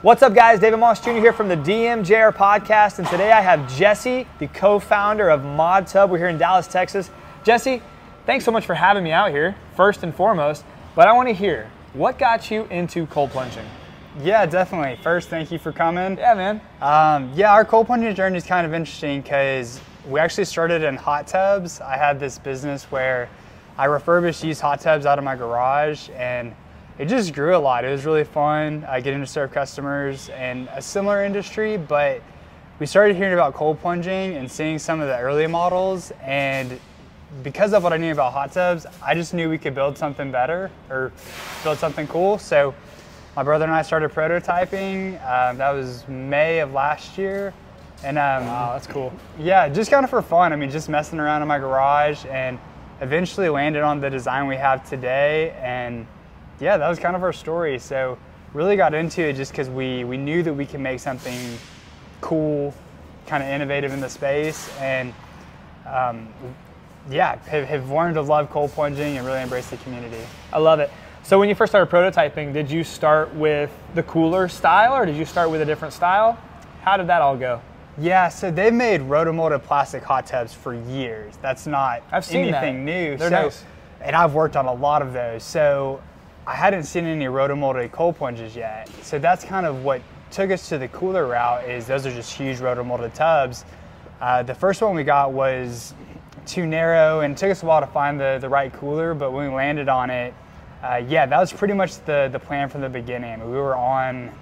What's up, guys? David Maus Jr. here from the DMJR podcast, and today I have Jesse, the co-founder of ModTub. We're here in Dallas, Texas. Jesse, thanks so much for having me out here, first and foremost. But I want to hear what got you into cold plunging. Yeah, definitely. First, thank you for coming. Yeah, man. Um, yeah, our cold plunging journey is kind of interesting because we actually started in hot tubs. I had this business where I refurbished used hot tubs out of my garage and it just grew a lot. It was really fun uh, getting to serve customers in a similar industry, but we started hearing about cold plunging and seeing some of the early models. And because of what I knew about hot tubs, I just knew we could build something better or build something cool. So my brother and I started prototyping. Um, that was May of last year. And um, Wow, that's cool. yeah, just kind of for fun. I mean, just messing around in my garage and eventually landed on the design we have today. And yeah, that was kind of our story. So really got into it just because we, we knew that we could make something cool, kind of innovative in the space. And um, yeah, have, have learned to love cold plunging and really embrace the community. I love it. So when you first started prototyping, did you start with the cooler style, or did you start with a different style? How did that all go? Yeah, so they've made rotomolded plastic hot tubs for years. That's not I've seen that. anything new. They're so, nice. And I've worked on a lot of those. So I hadn't seen any rotomolded cold plunges yet. So that's kind of what took us to the cooler route is those are just huge rotomolded tubs. Uh, the first one we got was too narrow and took us a while to find the, the right cooler, but when we landed on it, uh, yeah, that was pretty much the, the plan from the beginning. We were on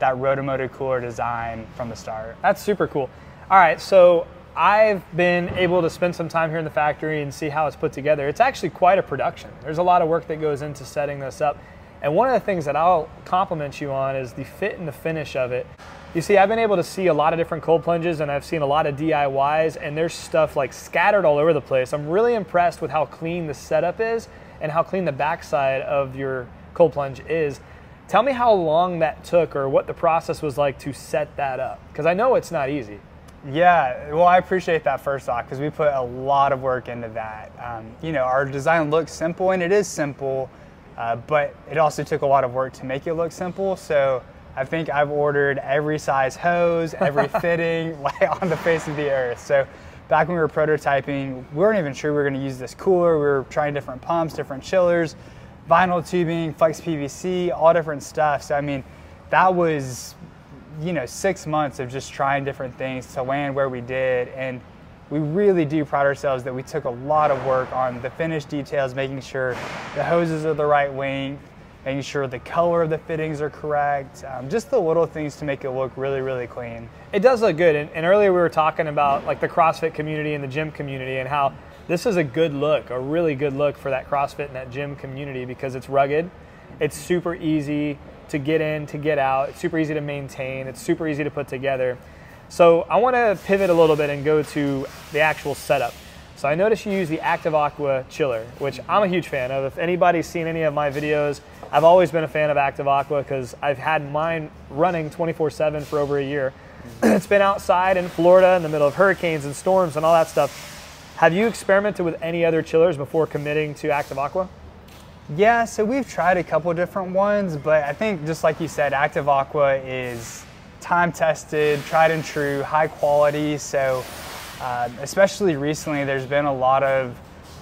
that rotomolded cooler design from the start. That's super cool. All right, so I've been able to spend some time here in the factory and see how it's put together. It's actually quite a production. There's a lot of work that goes into setting this up. And one of the things that I'll compliment you on is the fit and the finish of it. You see, I've been able to see a lot of different cold plunges and I've seen a lot of DIYs and there's stuff like scattered all over the place. I'm really impressed with how clean the setup is and how clean the backside of your cold plunge is. Tell me how long that took or what the process was like to set that up because I know it's not easy. Yeah, well, I appreciate that first off because we put a lot of work into that. Um, you know, our design looks simple and it is simple, uh, but it also took a lot of work to make it look simple. So I think I've ordered every size hose, every fitting like on the face of the earth. So back when we were prototyping, we weren't even sure we were going to use this cooler. We were trying different pumps, different chillers, vinyl tubing, flex PVC, all different stuff. So I mean, that was you know six months of just trying different things to land where we did and we really do pride ourselves that we took a lot of work on the finished details making sure the hoses are the right length making sure the color of the fittings are correct um, just the little things to make it look really really clean It does look good. And, and earlier we were talking about like the CrossFit community and the gym community and how this is a good look, a really good look for that CrossFit and that gym community because it's rugged. It's super easy to get in, to get out. It's super easy to maintain. It's super easy to put together. So I want to pivot a little bit and go to the actual setup. So I noticed you use the Active Aqua chiller, which I'm a huge fan of. If anybody's seen any of my videos, I've always been a fan of Active Aqua because I've had mine running 24/7 for over a year. it's been outside in Florida in the middle of hurricanes and storms and all that stuff. Have you experimented with any other chillers before committing to Active Aqua? Yeah, so we've tried a couple different ones, but I think just like you said, Active Aqua is time tested, tried and true, high quality. So, uh, especially recently, there's been a lot of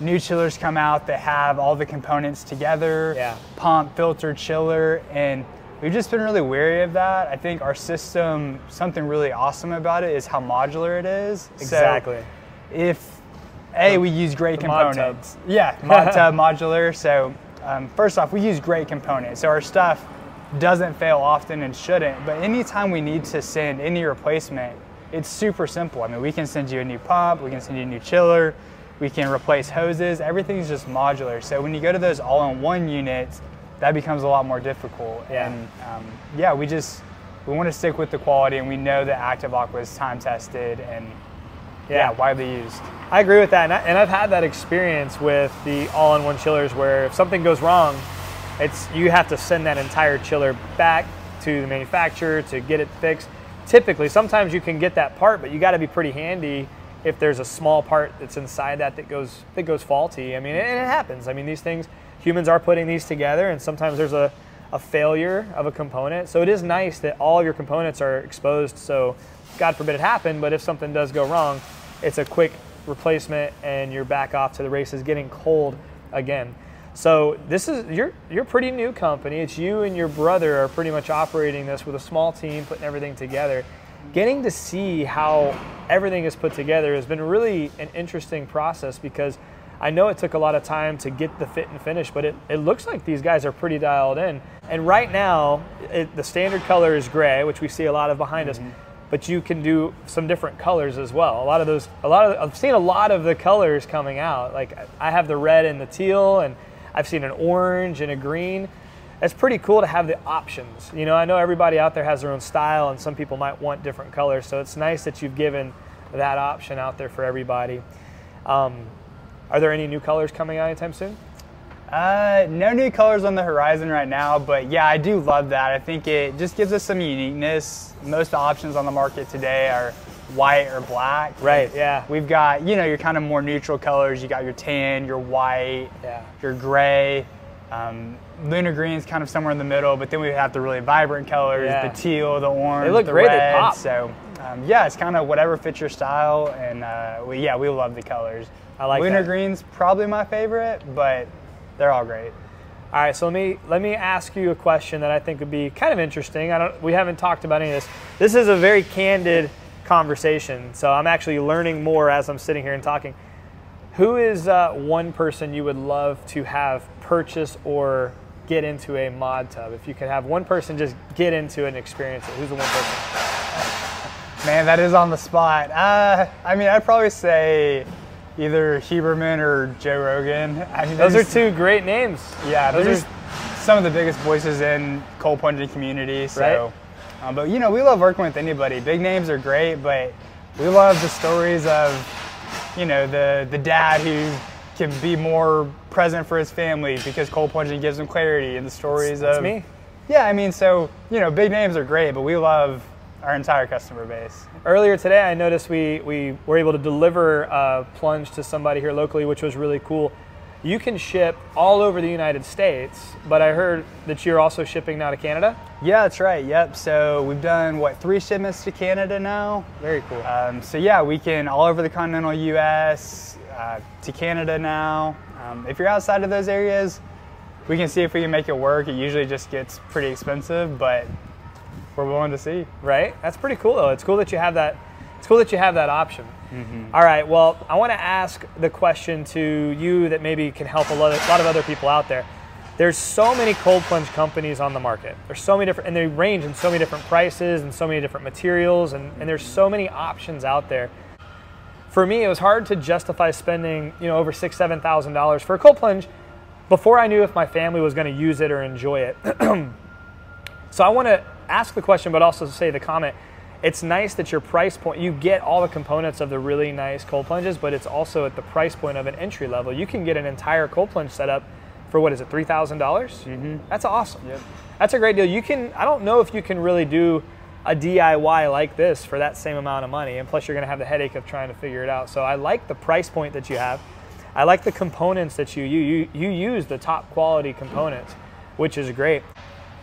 new chillers come out that have all the components together Yeah. pump, filter, chiller, and we've just been really wary of that. I think our system, something really awesome about it is how modular it is. So Exactly. if a we use great the mod components yeah mod tub modular so um, first off we use great components so our stuff doesn't fail often and shouldn't but anytime we need to send any replacement it's super simple. I mean we can send you a new pump we can send you a new chiller we can replace hoses everything's just modular. So when you go to those all-in-one units that becomes a lot more difficult. Yeah. and um, yeah we just we want to stick with the quality and we know that active aqua is time tested and yeah, widely used. I agree with that, and, I, and I've had that experience with the all-in-one chillers where if something goes wrong, it's you have to send that entire chiller back to the manufacturer to get it fixed. Typically, sometimes you can get that part, but you got to be pretty handy if there's a small part that's inside that that goes that goes faulty. I mean, and it happens. I mean, these things humans are putting these together, and sometimes there's a a failure of a component. So it is nice that all of your components are exposed. So God forbid it happen, but if something does go wrong, it's a quick replacement and you're back off to the races getting cold again. So this is you're you're a pretty new company. It's you and your brother are pretty much operating this with a small team, putting everything together. Getting to see how everything is put together has been really an interesting process because I know it took a lot of time to get the fit and finish, but it, it looks like these guys are pretty dialed in. And right now, it, the standard color is gray, which we see a lot of behind mm-hmm. us. But you can do some different colors as well. A lot of those, a lot of, I've seen a lot of the colors coming out. Like I have the red and the teal, and I've seen an orange and a green. It's pretty cool to have the options. You know, I know everybody out there has their own style, and some people might want different colors. So it's nice that you've given that option out there for everybody. Um, are there any new colors coming out anytime soon? Uh, no new colors on the horizon right now, but yeah, I do love that. I think it just gives us some uniqueness. Most options on the market today are white or black. Right, yeah. We've got, you know, your kind of more neutral colors. You got your tan, your white, yeah. your gray. Um, lunar is kind of somewhere in the middle, but then we have the really vibrant colors, yeah. the teal, the orange, they look the great, red. They pop. So, um, yeah, it's kind of whatever fits your style, and uh, we, yeah, we love the colors. I like Lunar that. green's probably my favorite, but they're all great. All right, so let me let me ask you a question that I think would be kind of interesting. I don't we haven't talked about any of this. This is a very candid conversation, so I'm actually learning more as I'm sitting here and talking. Who is uh, one person you would love to have purchase or get into a ModTub? If you could have one person just get into it and experience it, who's the one person? Man, that is on the spot. Uh, I mean, I'd probably say either Huberman or Joe Rogan. I mean, those are two great names. Yeah, those, those are some of the biggest voices in cold plunging community. So, right? um, but you know, we love working with anybody. Big names are great, but we love the stories of, you know, the the dad who can be more present for his family because cold plunging gives him clarity, and the stories That's of me. Yeah, I mean, so you know, big names are great, but we love our entire customer base. Earlier today, I noticed we, we were able to deliver a plunge to somebody here locally, which was really cool. You can ship all over the United States, but I heard that you're also shipping now to Canada? Yeah, that's right. Yep. So we've done, what, three shipments to Canada now? Very cool. Um, so yeah, we can all over the continental US, uh, to Canada now. Um, if you're outside of those areas, we can see if we can make it work. It usually just gets pretty expensive, but we're willing to see. Right. That's pretty cool though. It's cool that you have that. It's cool that you have that option. Mm-hmm. All right. Well, I want to ask the question to you that maybe can help a lot, of, a lot of other people out there. There's so many cold plunge companies on the market. There's so many different, and they range in so many different prices and so many different materials, and, and there's so many options out there. For me, it was hard to justify spending, you know, over six, seven thousand dollars for a cold plunge before I knew if my family was going to use it or enjoy it. so I want to ask the question, but also say the comment. It's nice that your price point, you get all the components of the really nice cold plunges, but it's also at the price point of an entry level. You can get an entire cold plunge setup for what is it, 3,000? dollars mm-hmm. That's awesome. Yep. That's a great deal. You can, I don't know if you can really do a DIY like this for that same amount of money. And plus, you're going to have the headache of trying to figure it out. So I like the price point that you have. I like the components that you you you, you use the top quality components, which is great.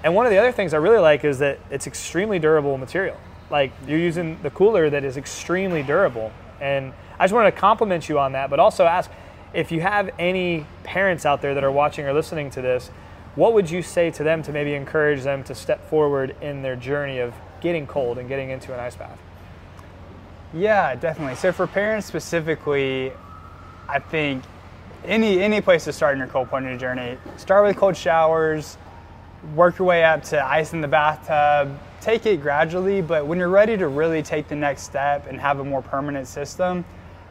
And one of the other things I really like is that it's extremely durable material. Like you're using the cooler that is extremely durable. And I just wanted to compliment you on that, but also ask if you have any parents out there that are watching or listening to this, what would you say to them to maybe encourage them to step forward in their journey of getting cold and getting into an ice bath? Yeah, definitely. So for parents specifically, I think any any place to start in your cold plunging journey, start with cold showers, work your way up to ice in the bathtub. Take it gradually, but when you're ready to really take the next step and have a more permanent system,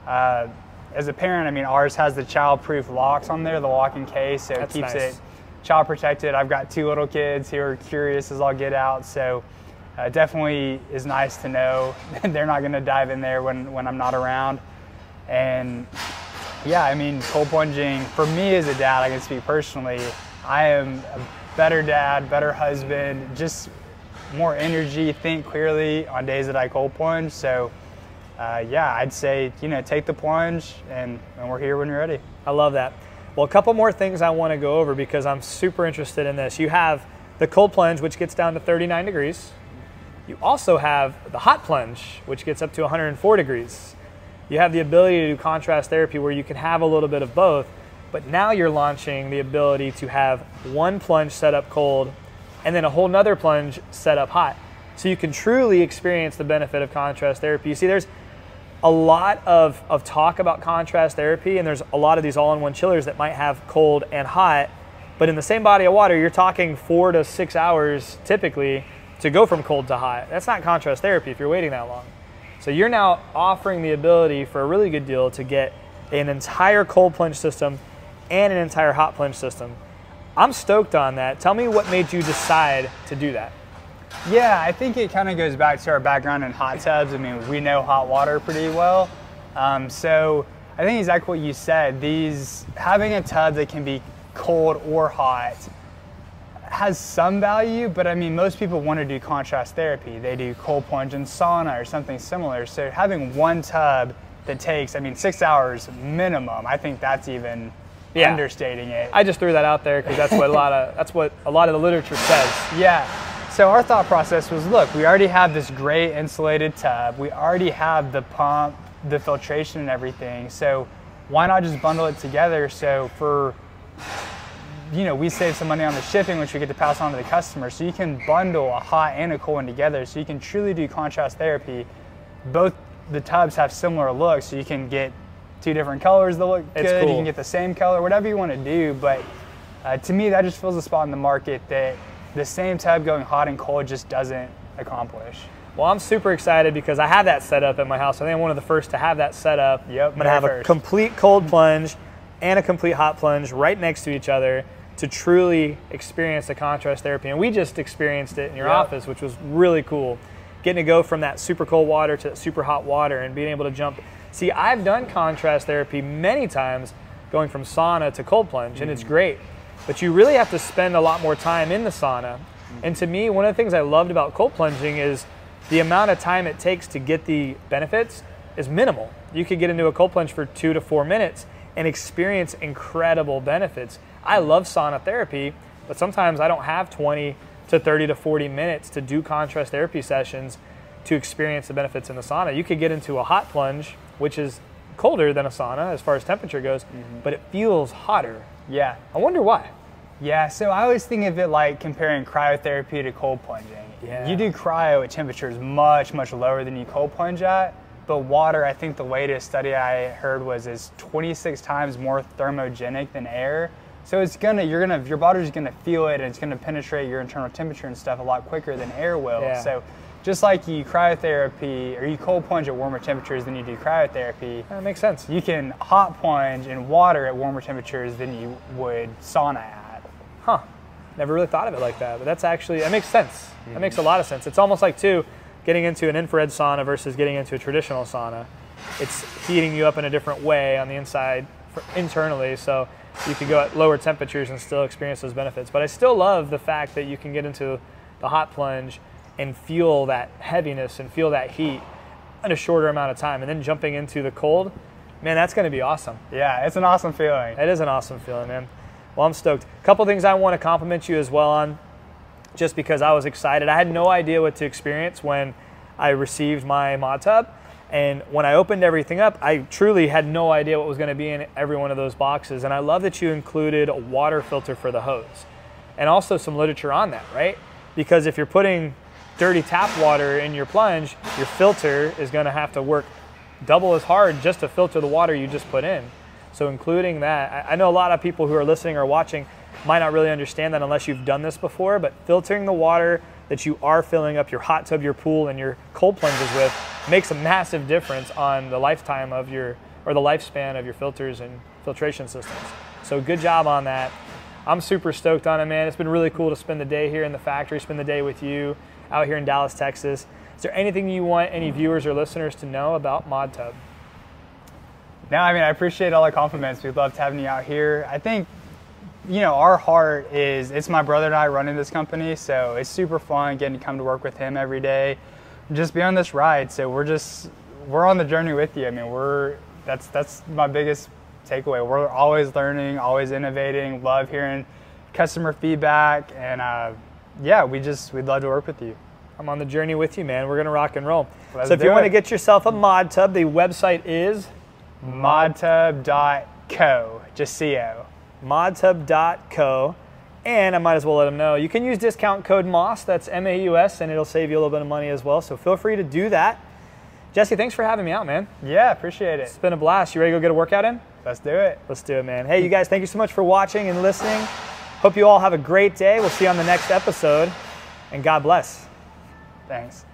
uh, as a parent, I mean, ours has the child-proof locks on there, the lock-in case, so That's it keeps nice. it child protected. I've got two little kids who are curious as all get out, so uh, definitely is nice to know they're not going to dive in there when, when I'm not around. And yeah, I mean, cold plunging for me as a dad, I can speak personally. I am a better dad, better husband, just more energy, think clearly on days that I cold plunge. So, uh, yeah, I'd say, you know, take the plunge and, and we're here when you're ready. I love that. Well, a couple more things I want to go over because I'm super interested in this. You have the cold plunge, which gets down to 39 degrees. You also have the hot plunge, which gets up to 104 degrees. You have the ability to do contrast therapy where you can have a little bit of both, but now you're launching the ability to have one plunge set up cold and then a whole nother plunge set up hot. So you can truly experience the benefit of contrast therapy. You see, there's a lot of, of talk about contrast therapy, and there's a lot of these all in one chillers that might have cold and hot, but in the same body of water, you're talking four to six hours typically to go from cold to hot. That's not contrast therapy if you're waiting that long. So you're now offering the ability for a really good deal to get an entire cold plunge system and an entire hot plunge system. I'm stoked on that. Tell me what made you decide to do that. Yeah, I think it kind of goes back to our background in hot tubs. I mean, we know hot water pretty well. Um, so I think exactly what you said. These having a tub that can be cold or hot has some value, but I mean, most people want to do contrast therapy. They do cold plunge and sauna or something similar. So having one tub that takes, I mean, six hours minimum, I think that's even yeah. understating it. I just threw that out there because that's what a lot of that's what a lot of the literature says. Yeah. So our thought process was, look, we already have this great insulated tub. We already have the pump, the filtration, and everything. So why not just bundle it together? So for you know, we save some money on the shipping, which we get to pass on to the customer. So you can bundle a hot and a cold one together. So you can truly do contrast therapy. Both the tubs have similar looks, so you can get two different colors that look it's good. Cool. You can get the same color, whatever you want to do. But uh, to me, that just fills a spot in the market that the same tub going hot and cold just doesn't accomplish. Well, I'm super excited because I have that set up at my house. I think I'm one of the first to have that set up. Yep. I'm gonna have first. a complete cold plunge and a complete hot plunge right next to each other to truly experience the contrast therapy. And we just experienced it in your yep. office, which was really cool. Getting to go from that super cold water to that super hot water and being able to jump. See, I've done contrast therapy many times going from sauna to cold plunge, mm-hmm. and it's great. But you really have to spend a lot more time in the sauna. Mm-hmm. And to me, one of the things I loved about cold plunging is the amount of time it takes to get the benefits is minimal. You could get into a cold plunge for two to four minutes and experience incredible benefits. I love sauna therapy, but sometimes I don't have 20 to 30 to 40 minutes to do contrast therapy sessions to experience the benefits in the sauna. You could get into a hot plunge, which is colder than a sauna as far as temperature goes, mm-hmm. but it feels hotter. Yeah. I wonder why. Yeah, so I always think of it like comparing cryotherapy to cold plunging. Yeah. You do cryo at temperatures much, much lower than you cold plunge at, but water, I think the latest study I heard was is 26 times more thermogenic than air. So it's gonna, you're gonna, your body's gonna feel it and it's gonna penetrate your internal temperature and stuff a lot quicker than air will. Yeah. So just like you cryotherapy or you cold plunge at warmer temperatures than you do cryotherapy. That makes sense. You can hot plunge in water at warmer temperatures than you would sauna at. Huh. Never really thought of it like that, but that's actually that makes sense. That makes a lot of sense. It's almost like too getting into an infrared sauna versus getting into a traditional sauna. It's heating you up in a different way on the inside internally, so you can go at lower temperatures and still experience those benefits. But I still love the fact that you can get into the hot plunge and feel that heaviness and feel that heat in a shorter amount of time. And then jumping into the cold, man, that's going to be awesome. Yeah, it's an awesome feeling. It is an awesome feeling, man. Well, I'm stoked. A couple things I want to compliment you as well on, just because I was excited. I had no idea what to experience when I received my ModTub. And when I opened everything up, I truly had no idea what was going to be in every one of those boxes. And I love that you included a water filter for the hose and also some literature on that, right? Because if you're putting dirty tap water in your plunge, your filter is going to have to work double as hard just to filter the water you just put in. So, including that, I know a lot of people who are listening or watching might not really understand that unless you've done this before, but filtering the water that you are filling up your hot tub, your pool, and your cold plunges with makes a massive difference on the lifetime of your or the lifespan of your filters and filtration systems. So, good job on that. I'm super stoked on it, man. It's been really cool to spend the day here in the factory, spend the day with you out here in Dallas, Texas. Is there anything you want any viewers or listeners to know about ModTub? No, I mean, I appreciate all the compliments. We loved having you out here. I think, you know, our heart is it's my brother and I running this company, so it's super fun getting to come to work with him every day, just be on this ride. So we're just we're on the journey with you. I mean, we're that's that's my biggest takeaway. We're always learning, always innovating. Love hearing customer feedback, and uh, yeah, we just we'd love to work with you. I'm on the journey with you, man. We're gonna rock and roll. Let's so if you want to get yourself a ModTub, the website is modtub.co, just co. modtub.co. And I might as well let them know you can use discount code MAUS, that's M A U S, and it'll save you a little bit of money as well. So feel free to do that. Jesse, thanks for having me out, man. Yeah, appreciate it. It's been a blast. You ready to go get a workout in? Let's do it. Let's do it, man. Hey, you guys, thank you so much for watching and listening. Hope you all have a great day. We'll see you on the next episode, and God bless. Thanks.